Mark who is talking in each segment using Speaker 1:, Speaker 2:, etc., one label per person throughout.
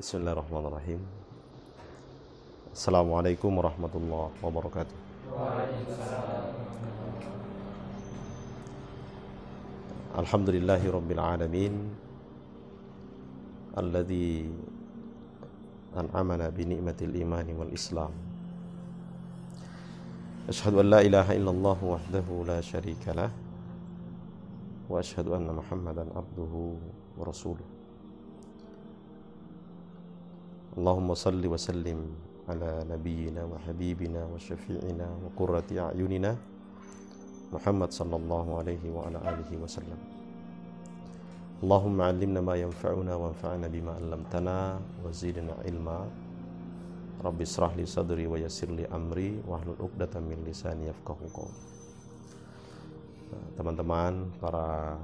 Speaker 1: Bismillahirrahmanirrahim. Assalamualaikum warahmatullahi wabarakatuh. Alhamdulillahi rabbil alamin alladhi an'amana bi ni'matil imani wal islam. Ashhadu an la ilaha illallah wahdahu la syarika lah wa ashhadu anna Muhammadan abduhu wa rasuluh. اللهم صل وسلم على نبينا وحبيبنا وشفيعنا وقرة أعيننا محمد صلى الله عليه وعلى آله وسلم. اللهم علمنا ما ينفعنا وانفعنا بما علمتنا وزدنا علما. رب اشرح لي صدري ويسر لي أمري واحلل عقدة من لساني يفقهوا قولي. Teman-teman para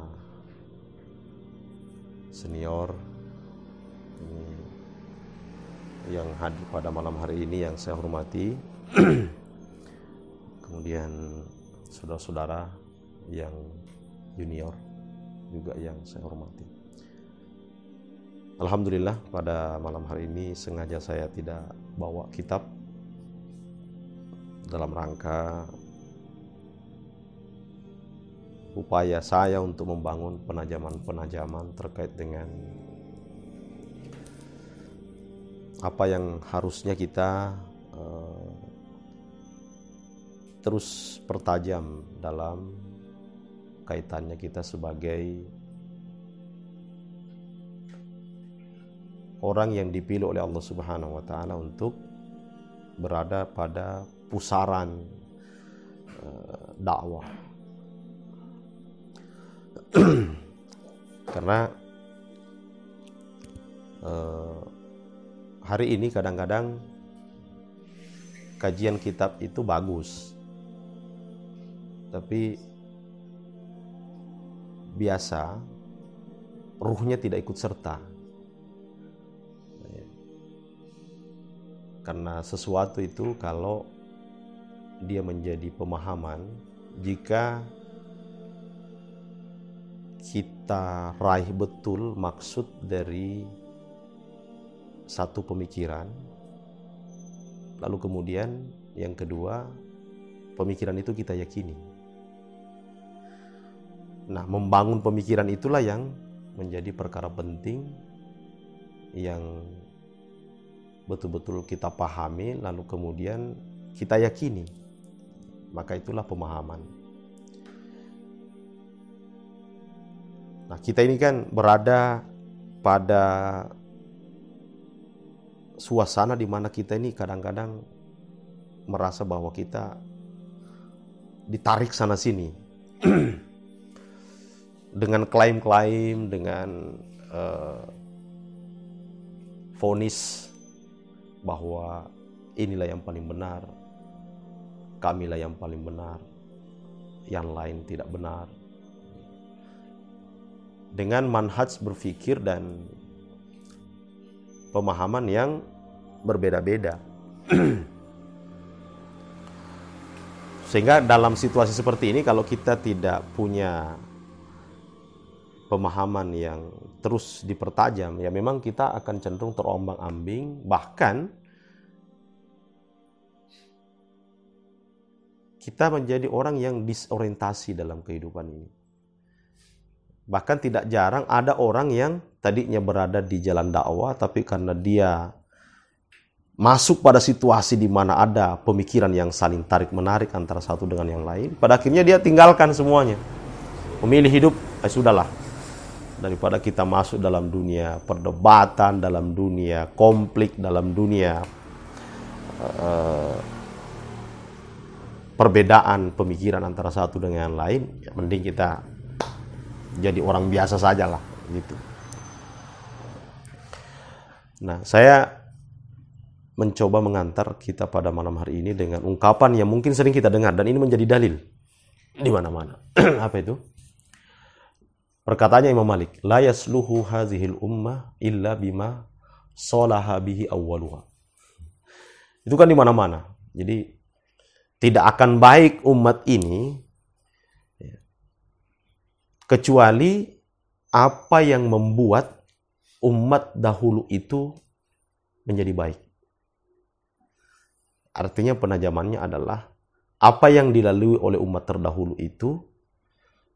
Speaker 1: senior ini yang hadir pada malam hari ini yang saya hormati. Kemudian saudara-saudara yang junior juga yang saya hormati. Alhamdulillah pada malam hari ini sengaja saya tidak bawa kitab dalam rangka upaya saya untuk membangun penajaman-penajaman terkait dengan apa yang harusnya kita uh, terus pertajam dalam kaitannya kita sebagai orang yang dipilih oleh Allah Subhanahu wa taala untuk berada pada pusaran uh, dakwah. Karena uh, hari ini kadang-kadang kajian kitab itu bagus. Tapi biasa ruhnya tidak ikut serta. Karena sesuatu itu kalau dia menjadi pemahaman jika kita raih betul maksud dari satu pemikiran, lalu kemudian yang kedua, pemikiran itu kita yakini. Nah, membangun pemikiran itulah yang menjadi perkara penting yang betul-betul kita pahami, lalu kemudian kita yakini. Maka itulah pemahaman. Nah, kita ini kan berada pada suasana di mana kita ini kadang-kadang merasa bahwa kita ditarik sana sini. Dengan klaim-klaim dengan uh, vonis bahwa inilah yang paling benar kamilah yang paling benar yang lain tidak benar. Dengan manhaj berpikir dan pemahaman yang berbeda-beda. Sehingga dalam situasi seperti ini kalau kita tidak punya pemahaman yang terus dipertajam, ya memang kita akan cenderung terombang-ambing, bahkan kita menjadi orang yang disorientasi dalam kehidupan ini. Bahkan tidak jarang ada orang yang tadinya berada di jalan dakwah, tapi karena dia masuk pada situasi di mana ada pemikiran yang saling tarik-menarik antara satu dengan yang lain, pada akhirnya dia tinggalkan semuanya. Memilih hidup, eh, sudahlah. Daripada kita masuk dalam dunia perdebatan, dalam dunia konflik, dalam dunia uh, perbedaan pemikiran antara satu dengan yang lain, ya mending kita jadi orang biasa saja lah, gitu. Nah, saya mencoba mengantar kita pada malam hari ini dengan ungkapan yang mungkin sering kita dengar dan ini menjadi dalil di mana-mana. Apa itu? Perkataannya Imam Malik, la yasluhu hazihil ummah illa bima salaha bihi awwaluha. Itu kan di mana-mana. Jadi tidak akan baik umat ini ya, kecuali apa yang membuat umat dahulu itu menjadi baik. Artinya penajamannya adalah apa yang dilalui oleh umat terdahulu itu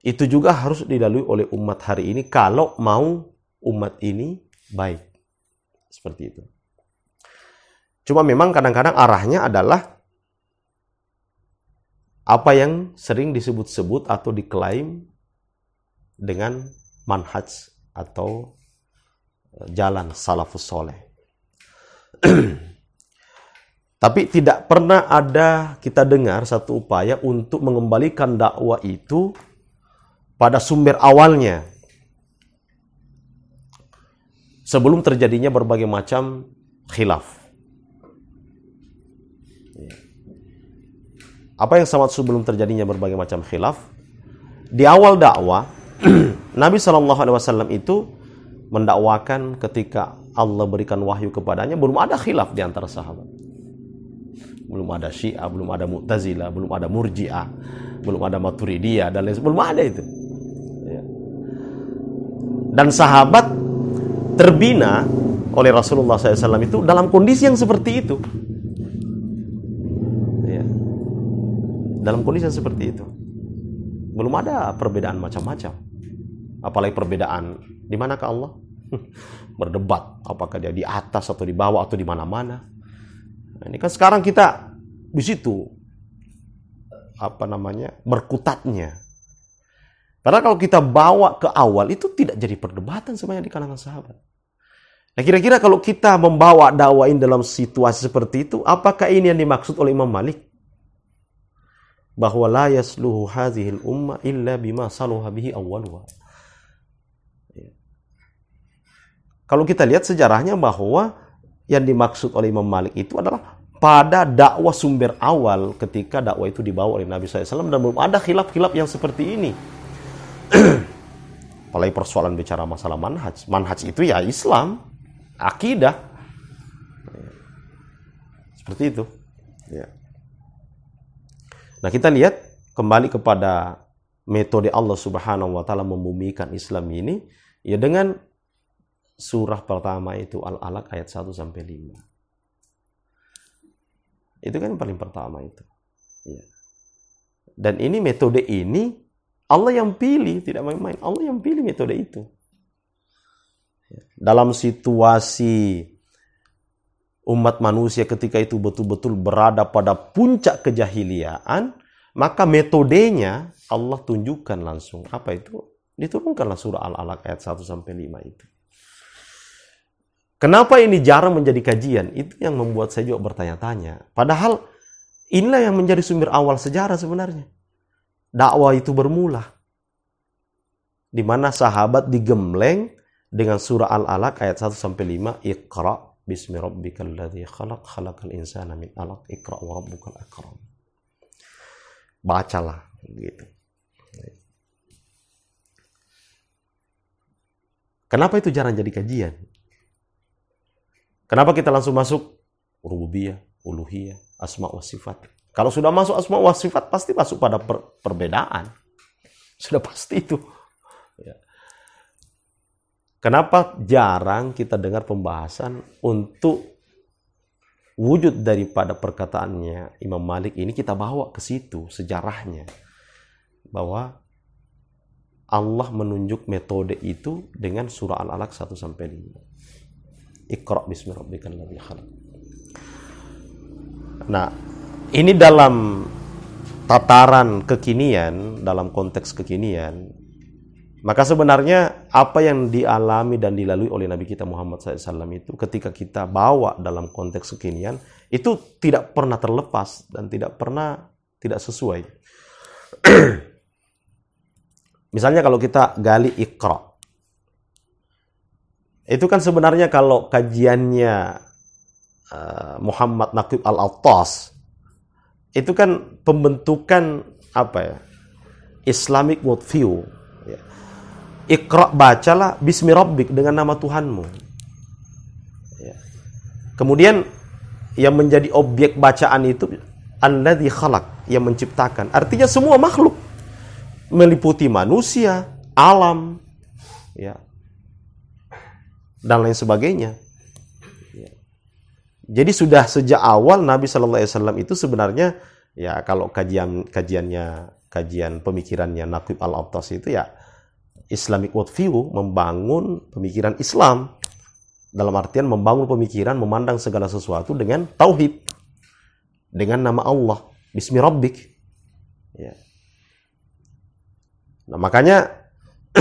Speaker 1: itu juga harus dilalui oleh umat hari ini kalau mau umat ini baik. Seperti itu. Cuma memang kadang-kadang arahnya adalah apa yang sering disebut-sebut atau diklaim dengan manhaj atau jalan salafus soleh. Tapi tidak pernah ada kita dengar satu upaya untuk mengembalikan dakwah itu pada sumber awalnya. Sebelum terjadinya berbagai macam khilaf. Apa yang sama sebelum terjadinya berbagai macam khilaf? Di awal dakwah, Nabi Shallallahu Alaihi Wasallam itu mendakwakan ketika Allah berikan wahyu kepadanya belum ada khilaf di antara sahabat belum ada Syiah, belum ada Mu'tazilah, belum ada Murji'ah, belum ada Maturidiyah dan lain sebagainya. Belum ada itu. Ya. Dan sahabat terbina oleh Rasulullah SAW itu dalam kondisi yang seperti itu. Ya. Dalam kondisi yang seperti itu. Belum ada perbedaan macam-macam. Apalagi perbedaan di manakah Allah? Berdebat apakah dia di atas atau di bawah atau di mana-mana Nah, ini kan sekarang kita di situ apa namanya berkutatnya. Karena kalau kita bawa ke awal itu tidak jadi perdebatan sebenarnya di kalangan sahabat. Nah kira-kira kalau kita membawa dakwain dalam situasi seperti itu, apakah ini yang dimaksud oleh Imam Malik? Bahwa la yasluhu hadhil umma illa bima saluha bihi awwaluha. Ya. Kalau kita lihat sejarahnya bahwa yang dimaksud oleh Imam Malik itu adalah pada dakwah sumber awal ketika dakwah itu dibawa oleh Nabi SAW dan belum ada khilaf-khilaf yang seperti ini. Apalagi persoalan bicara masalah manhaj. Manhaj itu ya Islam, akidah. Seperti itu. Ya. Nah kita lihat kembali kepada metode Allah Subhanahu wa taala membumikan Islam ini ya dengan surah pertama itu Al-Alaq ayat 1 sampai 5. Itu kan paling pertama itu. Ya. Dan ini metode ini Allah yang pilih, tidak main-main. Allah yang pilih metode itu. Ya. Dalam situasi umat manusia ketika itu betul-betul berada pada puncak kejahiliaan, maka metodenya Allah tunjukkan langsung. Apa itu? Diturunkanlah surah Al-Alaq ayat 1 sampai 5 itu. Kenapa ini jarang menjadi kajian? Itu yang membuat saya juga bertanya-tanya. Padahal inilah yang menjadi sumber awal sejarah sebenarnya. Dakwah itu bermula. Di mana sahabat digembleng dengan surah Al-Alaq ayat 1 sampai 5, Iqra bismi rabbikal ladzi khalaq khalaqal insana min 'alaq Iqra wa rabbukal akram. Bacalah gitu. Kenapa itu jarang jadi kajian? Kenapa kita langsung masuk rububiyah, uluhiyah, asma wa sifat? Kalau sudah masuk asma wa sifat pasti masuk pada per perbedaan. Sudah pasti itu. Ya. Kenapa jarang kita dengar pembahasan untuk wujud daripada perkataannya Imam Malik ini kita bawa ke situ sejarahnya bahwa Allah menunjuk metode itu dengan surah Al-Alaq 1 sampai 5. Iqra bismi rabbikal ladzi khalaq. Nah, ini dalam tataran kekinian, dalam konteks kekinian, maka sebenarnya apa yang dialami dan dilalui oleh Nabi kita Muhammad SAW itu ketika kita bawa dalam konteks kekinian, itu tidak pernah terlepas dan tidak pernah tidak sesuai. Misalnya kalau kita gali ikra, itu kan sebenarnya kalau kajiannya uh, Muhammad Naqib Al-Attas itu kan pembentukan apa ya? Islamic worldview. Ya. Iqra bacalah bismi rabbik dengan nama Tuhanmu. Ya. Kemudian yang menjadi objek bacaan itu alladzi khalaq yang menciptakan. Artinya semua makhluk meliputi manusia, alam, ya, dan lain sebagainya. Ya. Jadi sudah sejak awal Nabi Shallallahu Alaihi Wasallam itu sebenarnya ya kalau kajian kajiannya kajian pemikirannya Naqib al Abtas itu ya Islamic worldview membangun pemikiran Islam dalam artian membangun pemikiran memandang segala sesuatu dengan tauhid dengan nama Allah Bismi Rabbik ya. Nah makanya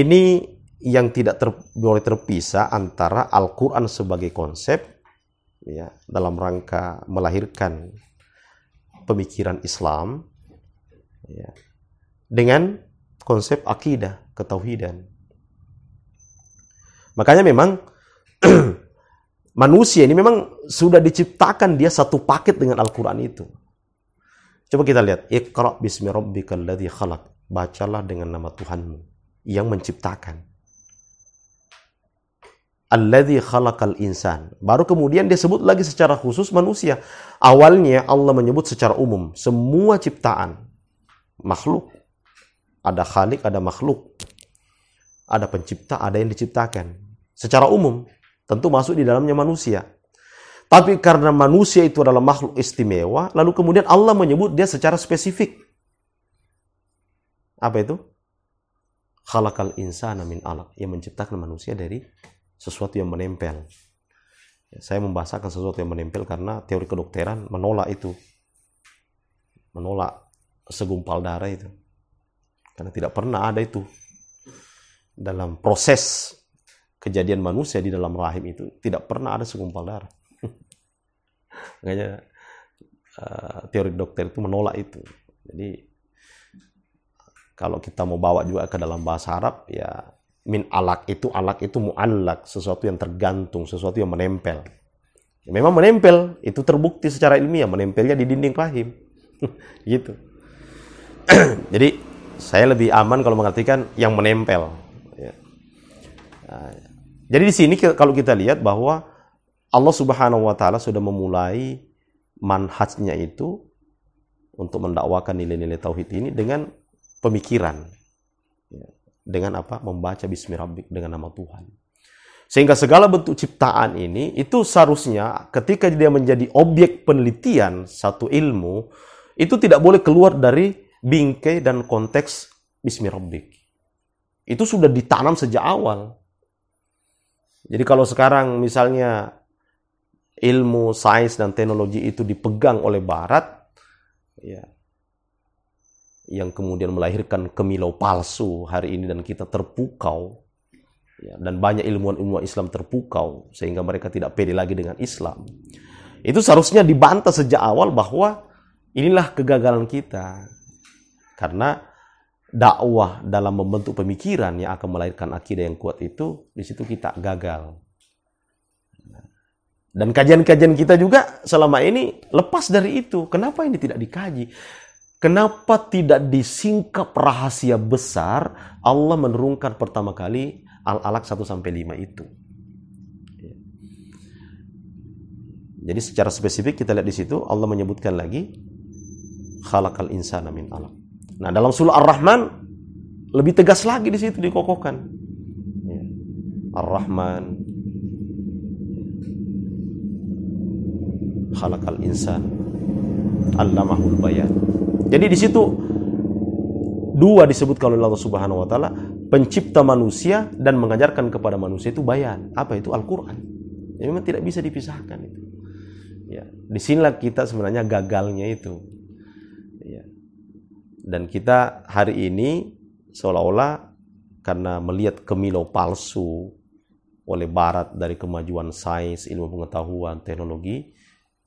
Speaker 1: ini yang tidak ter, boleh terpisah antara Al-Quran sebagai konsep ya dalam rangka melahirkan pemikiran Islam ya, dengan konsep akidah ketauhidan. Makanya memang manusia ini memang sudah diciptakan dia satu paket dengan Al-Quran itu. Coba kita lihat. Iqra bismi rabbikal ladzi khalaq. Bacalah dengan nama Tuhanmu yang menciptakan. Alladzi khalaqal insan. Baru kemudian dia sebut lagi secara khusus manusia. Awalnya Allah menyebut secara umum semua ciptaan makhluk. Ada khalik, ada makhluk. Ada pencipta, ada yang diciptakan. Secara umum tentu masuk di dalamnya manusia. Tapi karena manusia itu adalah makhluk istimewa, lalu kemudian Allah menyebut dia secara spesifik. Apa itu? Khalaqal insana min alaq. Yang menciptakan manusia dari sesuatu yang menempel. Saya membahasakan sesuatu yang menempel karena teori kedokteran menolak itu. Menolak segumpal darah itu. Karena tidak pernah ada itu. Dalam proses kejadian manusia di dalam rahim itu tidak pernah ada segumpal darah. Makanya uh, teori dokter itu menolak itu. Jadi kalau kita mau bawa juga ke dalam bahasa Arab ya min alak itu alak itu muallak sesuatu yang tergantung sesuatu yang menempel. Ya, memang menempel itu terbukti secara ilmiah menempelnya di dinding rahim gitu. Jadi saya lebih aman kalau mengartikan yang menempel. Ya. nah, jadi di sini kalau kita lihat bahwa Allah Subhanahu wa taala sudah memulai manhajnya itu untuk mendakwakan nilai-nilai tauhid ini dengan pemikiran. ya dengan apa? Membaca Bismi Rabbik dengan nama Tuhan. Sehingga segala bentuk ciptaan ini itu seharusnya ketika dia menjadi objek penelitian satu ilmu itu tidak boleh keluar dari bingkai dan konteks Bismi Rabbik. Itu sudah ditanam sejak awal. Jadi kalau sekarang misalnya ilmu sains dan teknologi itu dipegang oleh barat ya yang kemudian melahirkan kemilau palsu hari ini dan kita terpukau ya, dan banyak ilmuwan-ilmuwan Islam terpukau sehingga mereka tidak pede lagi dengan Islam. Itu seharusnya dibantah sejak awal bahwa inilah kegagalan kita. Karena dakwah dalam membentuk pemikiran yang akan melahirkan akidah yang kuat itu di situ kita gagal. Dan kajian-kajian kita juga selama ini lepas dari itu. Kenapa ini tidak dikaji? Kenapa tidak disingkap rahasia besar Allah menurunkan pertama kali Al-Alaq 1 sampai 5 itu? Jadi secara spesifik kita lihat di situ Allah menyebutkan lagi khalaqal insana min alaq. Nah, dalam surah Ar-Rahman lebih tegas lagi di situ dikokohkan. Ya. Ar-Rahman khalaqal insan allamahul bayan. Jadi di situ dua disebutkan oleh Allah Subhanahu wa taala, pencipta manusia dan mengajarkan kepada manusia itu bayan. Apa itu Al-Qur'an. Ya, memang tidak bisa dipisahkan itu. Ya, di sinilah kita sebenarnya gagalnya itu. Ya. Dan kita hari ini seolah-olah karena melihat kemilau palsu oleh barat dari kemajuan sains, ilmu pengetahuan, teknologi,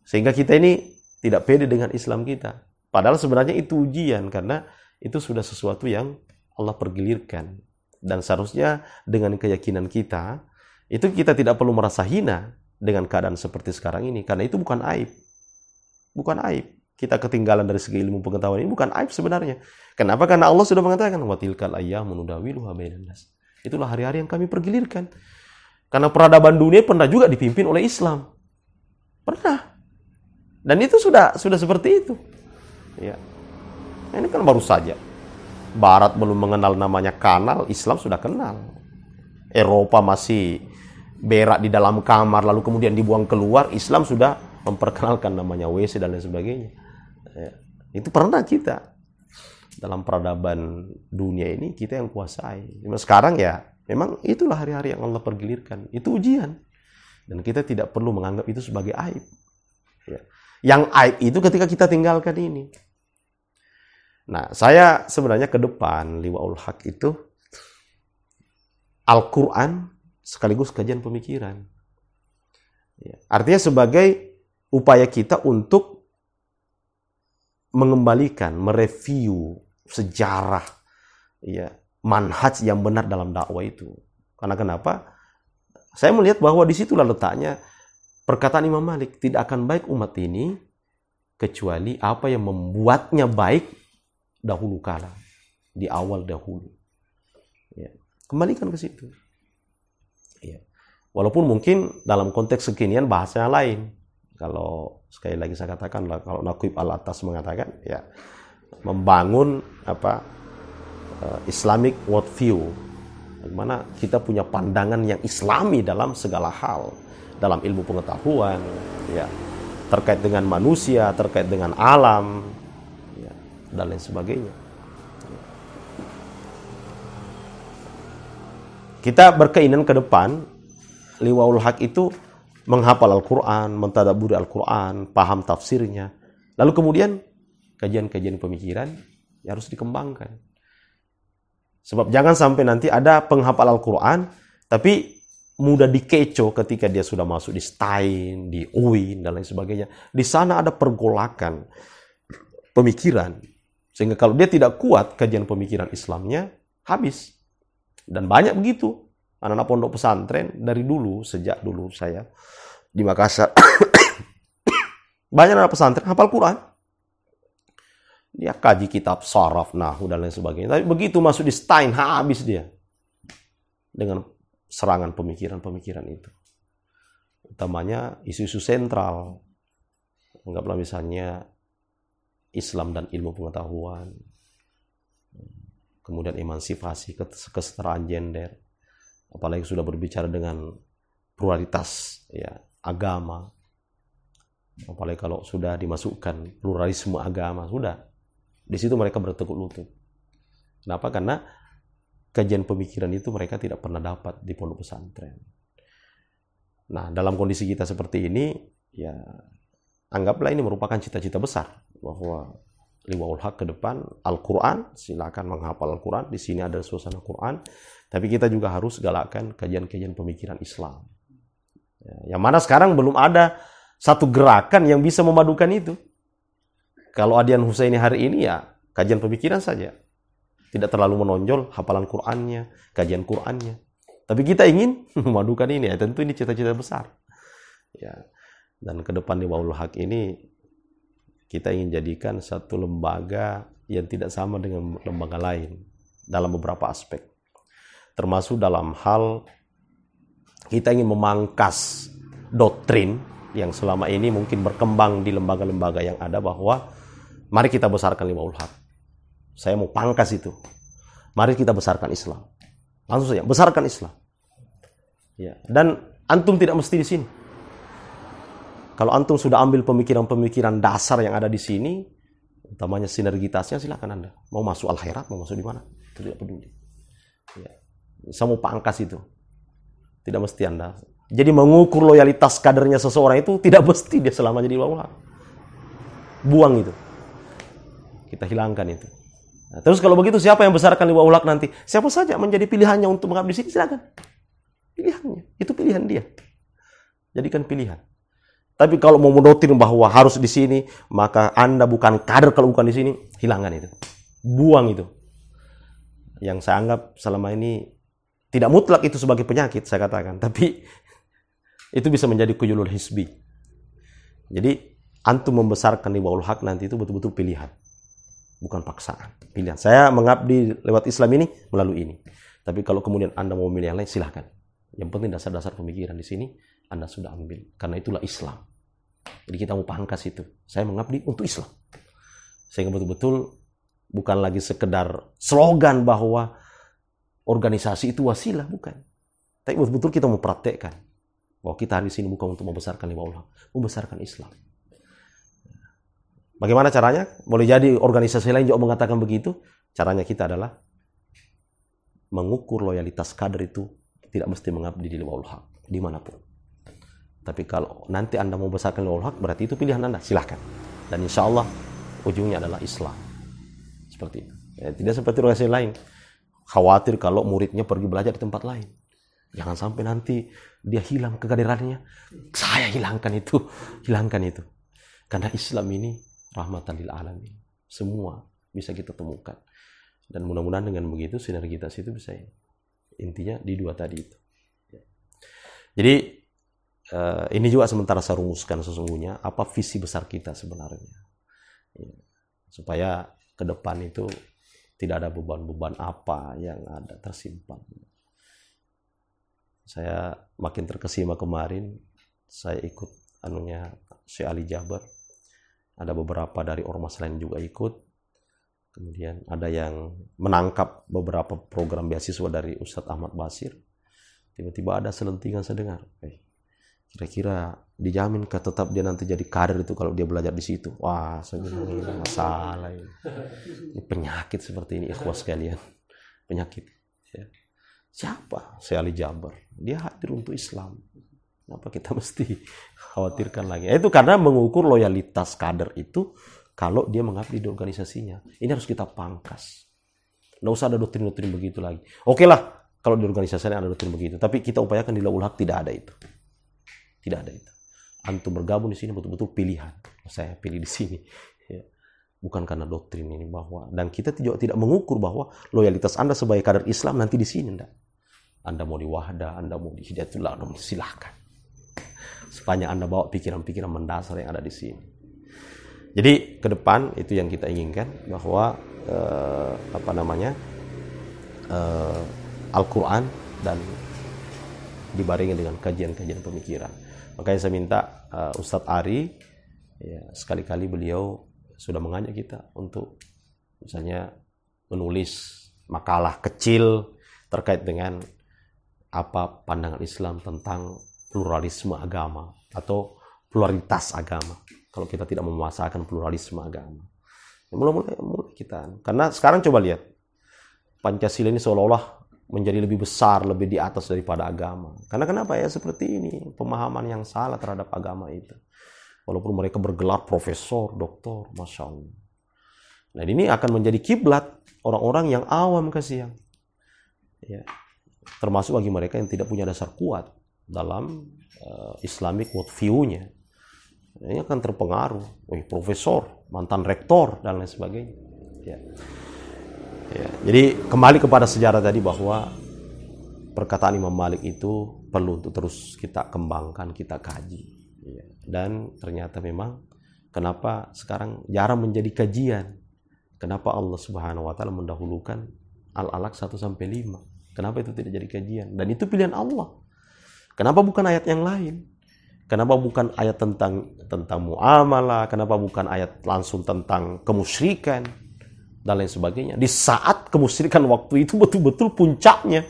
Speaker 1: sehingga kita ini tidak pede dengan Islam kita. Padahal sebenarnya itu ujian karena itu sudah sesuatu yang Allah pergilirkan. Dan seharusnya dengan keyakinan kita, itu kita tidak perlu merasa hina dengan keadaan seperti sekarang ini. Karena itu bukan aib. Bukan aib. Kita ketinggalan dari segi ilmu pengetahuan ini bukan aib sebenarnya. Kenapa? Karena Allah sudah mengatakan, Watilkal ayam menudawiluha bainan Itulah hari-hari yang kami pergilirkan. Karena peradaban dunia pernah juga dipimpin oleh Islam. Pernah. Dan itu sudah sudah seperti itu. Ya. Ini kan baru saja. Barat belum mengenal namanya kanal, Islam sudah kenal. Eropa masih berak di dalam kamar lalu kemudian dibuang keluar, Islam sudah memperkenalkan namanya WC dan lain sebagainya. Ya. Itu pernah kita dalam peradaban dunia ini kita yang kuasai. Cuma sekarang ya memang itulah hari-hari yang Allah pergilirkan. Itu ujian. Dan kita tidak perlu menganggap itu sebagai aib. Ya. Yang aib itu ketika kita tinggalkan ini. Nah, saya sebenarnya ke depan Liwaul Haq itu Al-Quran sekaligus kajian pemikiran. Ya. Artinya sebagai upaya kita untuk mengembalikan, mereview sejarah ya manhaj yang benar dalam dakwah itu. Karena kenapa? Saya melihat bahwa di situlah letaknya perkataan Imam Malik tidak akan baik umat ini kecuali apa yang membuatnya baik dahulu kala di awal dahulu. Ya. Kembalikan ke situ. Ya. Walaupun mungkin dalam konteks kekinian bahasanya lain. Kalau sekali lagi saya katakan kalau Nakuib al atas mengatakan ya membangun apa uh, Islamic worldview, bagaimana kita punya pandangan yang Islami dalam segala hal dalam ilmu pengetahuan, ya, terkait dengan manusia, terkait dengan alam, dan lain sebagainya. Kita berkeinginan ke depan, liwaul haq itu menghafal Al-Quran, mentadaburi Al-Quran, paham tafsirnya. Lalu kemudian kajian-kajian pemikiran yang harus dikembangkan. Sebab jangan sampai nanti ada penghafal Al-Quran, tapi mudah dikecoh ketika dia sudah masuk di Stein, di UIN, dan lain sebagainya. Di sana ada pergolakan pemikiran. Sehingga kalau dia tidak kuat kajian pemikiran Islamnya, habis. Dan banyak begitu. Anak-anak pondok pesantren dari dulu, sejak dulu saya di Makassar. banyak anak pesantren hafal Quran. Dia kaji kitab saraf, nahu, dan lain sebagainya. Tapi begitu masuk di Stein, habis dia. Dengan serangan pemikiran-pemikiran itu. Utamanya isu-isu sentral. Anggaplah misalnya Islam dan ilmu pengetahuan. Kemudian emansipasi, kesetaraan gender. Apalagi sudah berbicara dengan pluralitas ya agama. Apalagi kalau sudah dimasukkan pluralisme agama, sudah. Di situ mereka bertekuk lutut. Kenapa? Karena kajian pemikiran itu mereka tidak pernah dapat di pondok pesantren. Nah, dalam kondisi kita seperti ini, ya anggaplah ini merupakan cita-cita besar bahwa liwaul haq ke depan Al-Quran, silakan menghafal Al-Quran, di sini ada suasana Quran, tapi kita juga harus galakkan kajian-kajian pemikiran Islam. Ya, yang mana sekarang belum ada satu gerakan yang bisa memadukan itu. Kalau Adian Husaini hari ini ya kajian pemikiran saja. Tidak terlalu menonjol hafalan Qur'annya, kajian Qur'annya. Tapi kita ingin memadukan ini ya, tentu ini cita-cita besar. Ya. Dan ke depan di Waul Haq ini kita ingin jadikan satu lembaga yang tidak sama dengan lembaga lain dalam beberapa aspek. Termasuk dalam hal kita ingin memangkas doktrin yang selama ini mungkin berkembang di lembaga-lembaga yang ada bahwa mari kita besarkan lima ulhak. Saya mau pangkas itu. Mari kita besarkan Islam. Langsung saja, besarkan Islam. Ya. Dan antum tidak mesti di sini. Kalau antum sudah ambil pemikiran-pemikiran dasar yang ada di sini, utamanya sinergitasnya silakan anda. Mau masuk al-khairat, mau masuk di mana? Itu tidak peduli. Ya. Saya mau pangkas itu. Tidak mesti anda. Jadi mengukur loyalitas kadernya seseorang itu tidak mesti dia selama jadi ulama. Buang itu. Kita hilangkan itu. Nah, terus kalau begitu siapa yang besarkan liwa ulak nanti? Siapa saja menjadi pilihannya untuk mengabdi sini silakan. Pilihannya, itu pilihan dia. Jadikan pilihan. Tapi kalau mau mendoktrin bahwa harus di sini, maka Anda bukan kader kalau bukan di sini, hilangkan itu. Buang itu. Yang saya anggap selama ini tidak mutlak itu sebagai penyakit, saya katakan. Tapi itu bisa menjadi kuyulul hisbi. Jadi antum membesarkan di bawah hak nanti itu betul-betul pilihan bukan paksaan, pilihan. Saya mengabdi lewat Islam ini melalui ini. Tapi kalau kemudian Anda mau memilih yang lain, silahkan. Yang penting dasar-dasar pemikiran di sini Anda sudah ambil. Karena itulah Islam. Jadi kita mau pangkas itu. Saya mengabdi untuk Islam. Sehingga betul-betul bukan lagi sekedar slogan bahwa organisasi itu wasilah, bukan. Tapi betul-betul kita mau praktekkan. Bahwa kita hari di sini bukan untuk membesarkan lima Allah, membesarkan Islam. Bagaimana caranya? Boleh jadi organisasi lain juga mengatakan begitu. Caranya kita adalah mengukur loyalitas kader itu tidak mesti mengabdi di lima Allah di mana pun. Tapi kalau nanti Anda mau besarkan lima Allah berarti itu pilihan Anda, silahkan. Dan insya Allah ujungnya adalah Islam. Seperti itu. Ya, tidak seperti organisasi lain. Khawatir kalau muridnya pergi belajar di tempat lain. Jangan sampai nanti dia hilang kekaderannya. Saya hilangkan itu. Hilangkan itu. Karena Islam ini rahmatan lil alamin. Semua bisa kita temukan. Dan mudah-mudahan dengan begitu sinergitas itu bisa intinya di dua tadi itu. Jadi eh, ini juga sementara saya rumuskan sesungguhnya apa visi besar kita sebenarnya. Ya. Supaya ke depan itu tidak ada beban-beban apa yang ada tersimpan. Saya makin terkesima kemarin, saya ikut anunya si Ali Jabar. Ada beberapa dari ormas lain juga ikut. Kemudian ada yang menangkap beberapa program beasiswa dari Ustadz Ahmad Basir. Tiba-tiba ada selentingan saya dengar. Eh, kira-kira dijamin ke tetap dia nanti jadi kader itu kalau dia belajar di situ. Wah, sebenarnya masalah ini. ini. penyakit seperti ini, ikhwas sekalian. Penyakit. Ya. Siapa? Saya Ali Jabar. Dia hadir untuk Islam. Kenapa kita mesti khawatirkan lagi? Itu karena mengukur loyalitas kader itu kalau dia mengabdi di organisasinya. Ini harus kita pangkas. Nggak usah ada doktrin-doktrin begitu lagi. Oke lah, kalau di organisasi ada doktrin begitu. Tapi kita upayakan di Laul Haq tidak ada itu. Tidak ada itu. Antum bergabung di sini betul-betul pilihan. Saya pilih di sini. Ya. Bukan karena doktrin ini bahwa dan kita juga tidak mengukur bahwa loyalitas Anda sebagai kader Islam nanti di sini enggak. Anda mau di Wahda, Anda mau di Hidayatullah, Anda silahkan. Sepanjang Anda bawa pikiran-pikiran mendasar yang ada di sini. Jadi ke depan itu yang kita inginkan bahwa eh, apa namanya eh, Al-Quran dan dibarengi dengan kajian-kajian pemikiran. Makanya saya minta uh, Ustadz Ari, ya, sekali-kali beliau sudah mengajak kita untuk misalnya menulis makalah kecil terkait dengan apa pandangan Islam tentang pluralisme agama atau pluralitas agama. Kalau kita tidak memuasakan pluralisme agama. Ya, mulai-mulai mulai kita. Karena sekarang coba lihat. Pancasila ini seolah-olah menjadi lebih besar, lebih di atas daripada agama. Karena kenapa ya seperti ini pemahaman yang salah terhadap agama itu. Walaupun mereka bergelar profesor, doktor, masya Allah. Nah ini akan menjadi kiblat orang-orang yang awam kasihan. Ya. Termasuk bagi mereka yang tidak punya dasar kuat dalam uh, Islamic worldview-nya. Ini akan terpengaruh. Oh, profesor, mantan rektor, dan lain sebagainya. Ya. Ya, jadi kembali kepada sejarah tadi bahwa perkataan Imam Malik itu perlu untuk terus kita kembangkan, kita kaji. Ya, dan ternyata memang kenapa sekarang jarang menjadi kajian? Kenapa Allah Subhanahu wa taala mendahulukan Al-Alaq 1 sampai 5? Kenapa itu tidak jadi kajian? Dan itu pilihan Allah. Kenapa bukan ayat yang lain? Kenapa bukan ayat tentang tentang muamalah? Kenapa bukan ayat langsung tentang kemusyrikan? Dan lain sebagainya. Di saat kemusyrikan waktu itu betul-betul puncaknya.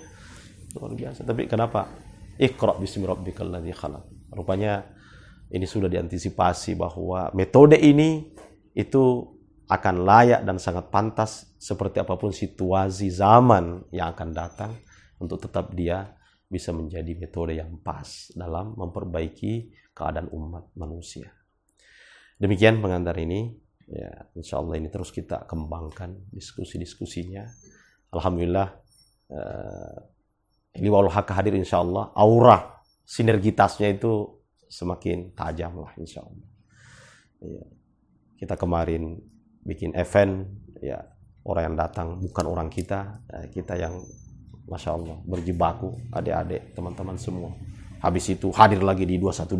Speaker 1: Luar biasa. Tapi kenapa? Iqra bismi rabbikal ladzi khalaq. Rupanya ini sudah diantisipasi bahwa metode ini itu akan layak dan sangat pantas seperti apa pun situasi zaman yang akan datang untuk tetap dia bisa menjadi metode yang pas dalam memperbaiki keadaan umat manusia. Demikian pengantar ini ya insya Allah ini terus kita kembangkan diskusi-diskusinya. Alhamdulillah eh, walau hak hadir insya Allah aura sinergitasnya itu semakin tajam lah insya Allah ya. kita kemarin bikin event ya orang yang datang bukan orang kita ya, kita yang Masya Allah berjibaku adik-adik teman-teman semua habis itu hadir lagi di 212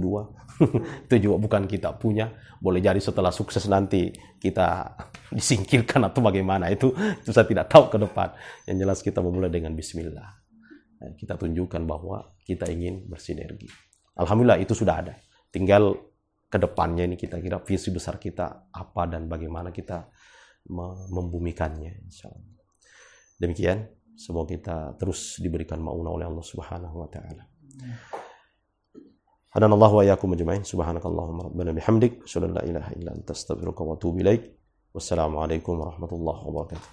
Speaker 1: itu juga bukan kita punya. Boleh jadi setelah sukses nanti kita disingkirkan atau bagaimana. Itu itu saya tidak tahu ke depan. Yang jelas kita memulai dengan Bismillah. Eh, kita tunjukkan bahwa kita ingin bersinergi. Alhamdulillah itu sudah ada. Tinggal ke depannya ini kita kira visi besar kita apa dan bagaimana kita membumikannya demikian semoga kita terus diberikan maunah oleh Allah Subhanahu wa taala Hadan Allah wa yakum ajma'in. Subhanakallahumma rabbana bihamdik. Asyhadu an la ilaha illa anta astaghfiruka wa atubu ilaik. Wassalamualaikum warahmatullahi wabarakatuh.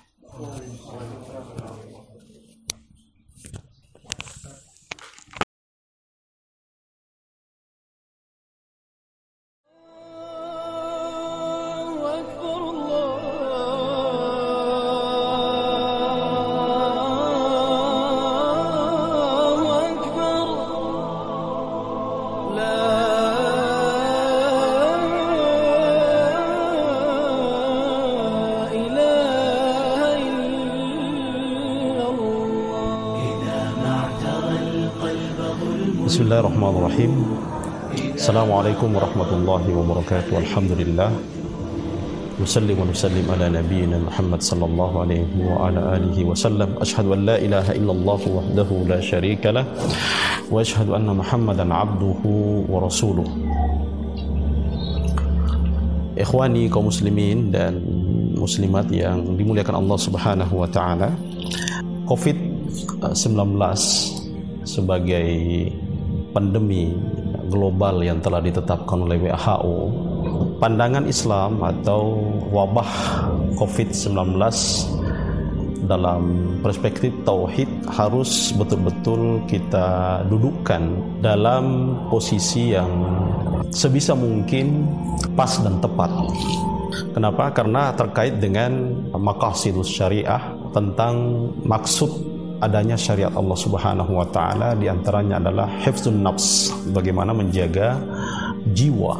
Speaker 1: Bismillahirrahmanirrahim Assalamualaikum warahmatullahi wabarakatuh Alhamdulillah Nusallim wa nusallim ala nabiyina Muhammad sallallahu alaihi wa ala alihi wa sallam Ashhadu an la ilaha illallah wahdahu la sharika lah Wa ashhadu anna Muhammadan abduhu wa rasuluh Ikhwani kaum muslimin dan muslimat yang dimuliakan Allah subhanahu wa ta'ala COVID-19 sebagai pandemi global yang telah ditetapkan oleh WHO, pandangan Islam atau wabah COVID-19 dalam perspektif tauhid harus betul-betul kita dudukkan dalam posisi yang sebisa mungkin pas dan tepat. Kenapa? Karena terkait dengan maqasidus syariah tentang maksud adanya syariat Allah Subhanahu wa taala di antaranya adalah hifzun nafs, bagaimana menjaga jiwa.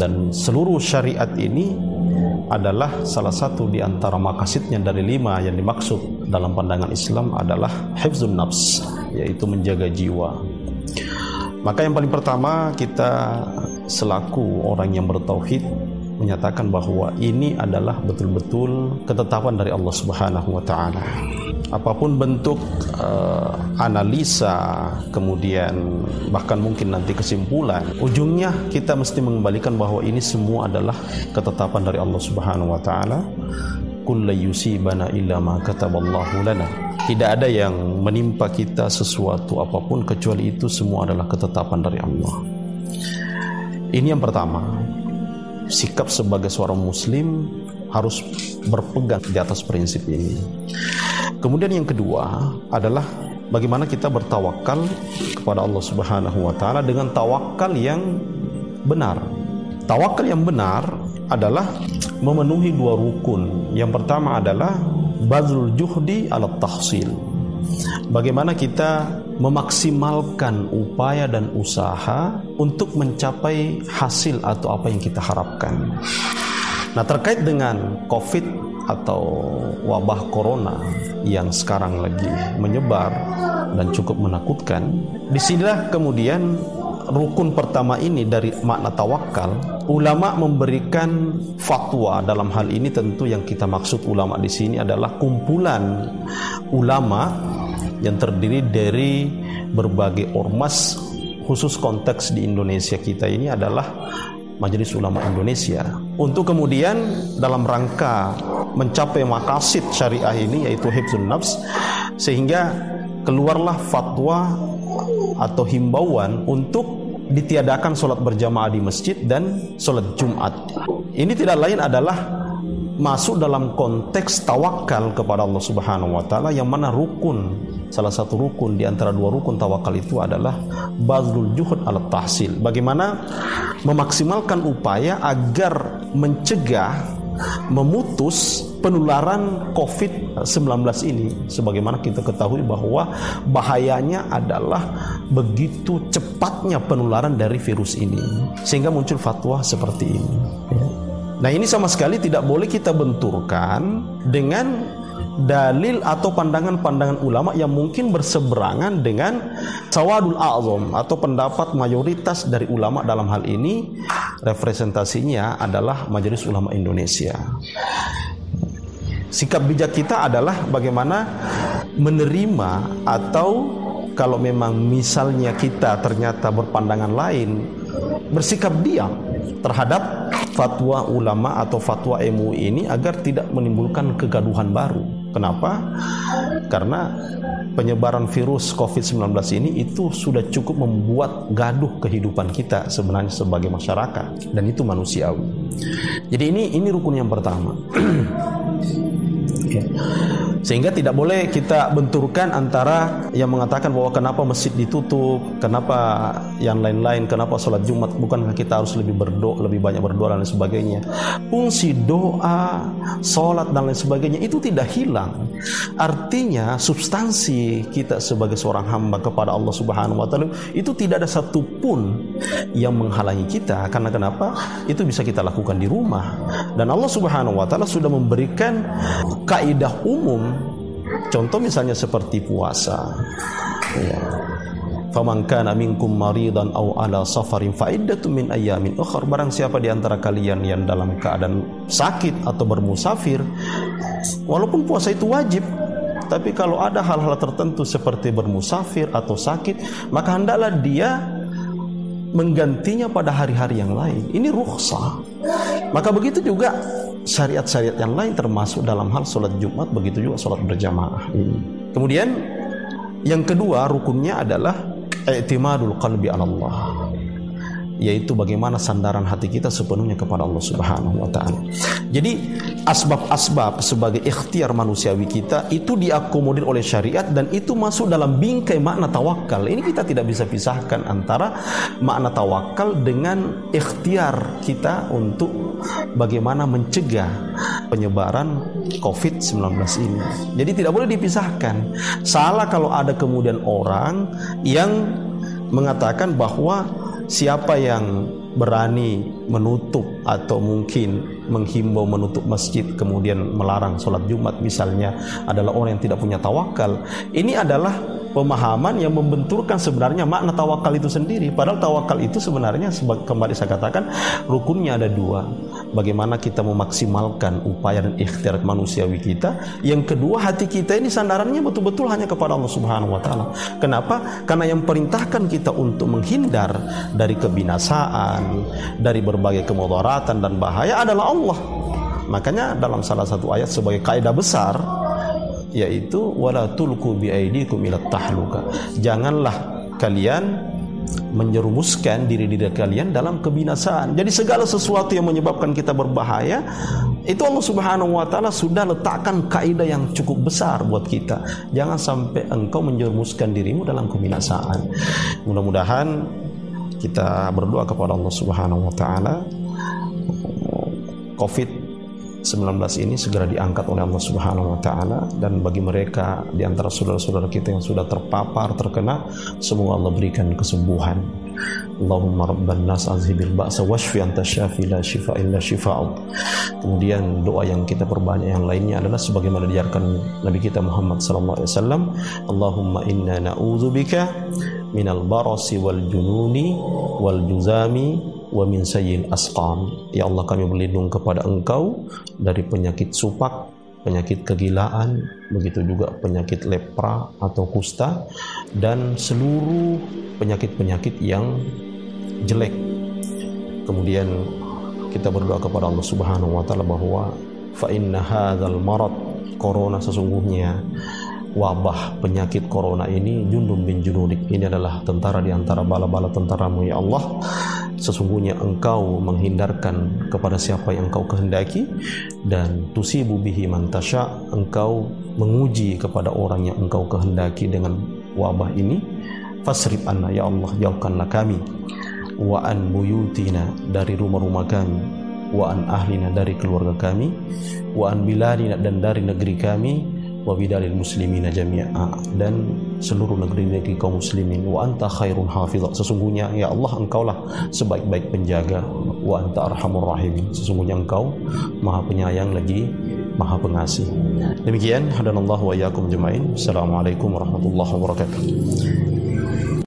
Speaker 1: Dan seluruh syariat ini adalah salah satu di antara makasidnya dari lima yang dimaksud dalam pandangan Islam adalah hifzun nafs, yaitu menjaga jiwa. Maka yang paling pertama kita selaku orang yang bertauhid menyatakan bahwa ini adalah betul-betul ketetapan dari Allah Subhanahu wa taala apa pun bentuk uh, analisa kemudian bahkan mungkin nanti kesimpulan ujungnya kita mesti mengembalikan bahwa ini semua adalah ketetapan dari Allah Subhanahu wa taala. Yusibana illa ma kataballahu tidak ada yang menimpa kita sesuatu apa pun kecuali itu semua adalah ketetapan dari Allah. Ini yang pertama. Sikap sebagai seorang muslim harus berpegang di atas prinsip ini Kemudian yang kedua adalah bagaimana kita bertawakal kepada Allah Subhanahu wa taala dengan tawakal yang benar. Tawakal yang benar adalah memenuhi dua rukun. Yang pertama adalah bazlul juhdi ala tahsil. Bagaimana kita memaksimalkan upaya dan usaha untuk mencapai hasil atau apa yang kita harapkan. Nah, terkait dengan COVID atau wabah corona yang sekarang lagi menyebar dan cukup menakutkan, di sinilah kemudian rukun pertama ini dari makna tawakal, ulama memberikan fatwa dalam hal ini tentu yang kita maksud ulama di sini adalah kumpulan ulama yang terdiri dari berbagai ormas. Khusus konteks di Indonesia kita ini adalah Majelis Ulama Indonesia untuk kemudian dalam rangka mencapai makasid syariah ini yaitu hifzun nafs sehingga keluarlah fatwa atau himbauan untuk ditiadakan sholat berjamaah di masjid dan sholat Jumat. Ini tidak lain adalah masuk dalam konteks tawakal kepada Allah Subhanahu wa taala yang mana rukun salah satu rukun di antara dua rukun tawakal itu adalah bazlul juhud al tahsil. Bagaimana memaksimalkan upaya agar mencegah memutus penularan COVID-19 ini. Sebagaimana kita ketahui bahwa bahayanya adalah begitu cepatnya penularan dari virus ini sehingga muncul fatwa seperti ini Nah ini sama sekali tidak boleh kita benturkan dengan dalil atau pandangan-pandangan ulama yang mungkin berseberangan dengan sawadul a'zam atau pendapat mayoritas dari ulama dalam hal ini representasinya adalah Majelis Ulama Indonesia. Sikap bijak kita adalah bagaimana menerima atau kalau memang misalnya kita ternyata berpandangan lain bersikap diam terhadap fatwa ulama atau fatwa MUI ini agar tidak menimbulkan kegaduhan baru. Kenapa? Karena penyebaran virus COVID-19 ini itu sudah cukup membuat gaduh kehidupan kita sebenarnya sebagai masyarakat dan itu manusiawi. Jadi ini ini rukun yang pertama. okay. Sehingga tidak boleh kita benturkan antara yang mengatakan bahwa kenapa masjid ditutup, kenapa yang lain-lain, kenapa sholat Jumat, bukankah kita harus lebih berdoa, lebih banyak berdoa dan lain sebagainya. Fungsi doa, sholat dan lain sebagainya itu tidak hilang. Artinya substansi kita sebagai seorang hamba kepada Allah Subhanahu wa taala itu tidak ada satupun yang menghalangi kita karena kenapa? Itu bisa kita lakukan di rumah. Dan Allah Subhanahu wa taala sudah memberikan kaidah umum Contoh misalnya seperti puasa. Ya. Faman kana minkum maridan aw ala safarin fa min ayamin ukhra barang siapa di antara kalian yang dalam keadaan sakit atau bermusafir walaupun puasa itu wajib tapi kalau ada hal-hal tertentu seperti bermusafir atau sakit maka hendaklah dia menggantinya pada hari-hari yang lain. Ini rukhsah. Maka begitu juga syariat-syariat yang lain termasuk dalam hal sholat Jumat begitu juga sholat berjamaah ini. Kemudian yang kedua rukunnya adalah i'timadul qalbi Allah yaitu bagaimana sandaran hati kita sepenuhnya kepada Allah Subhanahu wa taala. Jadi asbab-asbab sebagai ikhtiar manusiawi kita itu diakomodir oleh syariat dan itu masuk dalam bingkai makna tawakal. Ini kita tidak bisa pisahkan antara makna tawakal dengan ikhtiar kita untuk bagaimana mencegah penyebaran COVID-19 ini. Jadi tidak boleh dipisahkan. Salah kalau ada kemudian orang yang mengatakan bahwa siapa yang berani menutup atau mungkin menghimbau menutup masjid kemudian melarang sholat Jumat misalnya adalah orang yang tidak punya tawakal. Ini adalah pemahaman yang membenturkan sebenarnya makna tawakal itu sendiri. Padahal tawakal itu sebenarnya kembali saya katakan rukunnya ada dua. Bagaimana kita memaksimalkan upaya dan ikhtiar manusiawi kita. Yang kedua hati kita ini sandarannya betul-betul hanya kepada Allah Subhanahu wa taala. Kenapa? Karena yang perintahkan kita untuk menghindar dari kebinasaan, dari berbagai kemudaratan dan bahaya adalah Allah. Makanya dalam salah satu ayat sebagai kaidah besar yaitu wala tulku bi aidikum ila tahluka. Janganlah kalian menyerumuskan diri-diri kalian dalam kebinasaan. Jadi segala sesuatu yang menyebabkan kita berbahaya itu Allah Subhanahu wa taala sudah letakkan kaidah yang cukup besar buat kita. Jangan sampai engkau menjerumuskan dirimu dalam kebinasaan. Mudah-mudahan kita berdoa kepada Allah Subhanahu wa taala Covid 19 ini segera diangkat oleh Allah Subhanahu wa taala dan bagi mereka di antara saudara-saudara kita yang sudah terpapar terkena semoga Allah berikan kesembuhan. Allahumma rabban nas azhibil ba'sa washfi anta syafi la shifa illa shifa'u. Kemudian doa yang kita perbanyak yang lainnya adalah sebagaimana diajarkan Nabi kita Muhammad sallallahu alaihi wasallam, Allahumma inna na'udzubika minal barasi wal jununi wal juzami wa min sayyil asqam. Ya Allah kami berlindung kepada engkau dari penyakit supak penyakit kegilaan begitu juga penyakit lepra atau kusta dan seluruh penyakit-penyakit yang jelek. Kemudian kita berdoa kepada Allah Subhanahu wa taala bahwa fa inna hadzal marad corona sesungguhnya wabah penyakit corona ini jundum bin junudik. Ini adalah tentara di antara bala-bala tentaramu ya Allah sesungguhnya engkau menghindarkan kepada siapa yang engkau kehendaki dan tusibu bihi man tasha engkau menguji kepada orang yang engkau kehendaki dengan wabah ini. Fasrib anna ya Allah jauhkanlah kami. Wa an buyutina dari rumah-rumah kami. Wa an ahlina dari keluarga kami. Wa an biladina dan dari negeri kami wa bidalil muslimina jami'a dan seluruh negeri-negeri kaum muslimin wa anta khairun hafizah sesungguhnya ya Allah engkaulah sebaik-baik penjaga. Wa anta arhamur rahimin. Sesungguhnya engkau maha penyayang lagi maha pengasih. Demikian hadanallahu wa iyyakum jemain assalamualaikum warahmatullahi wabarakatuh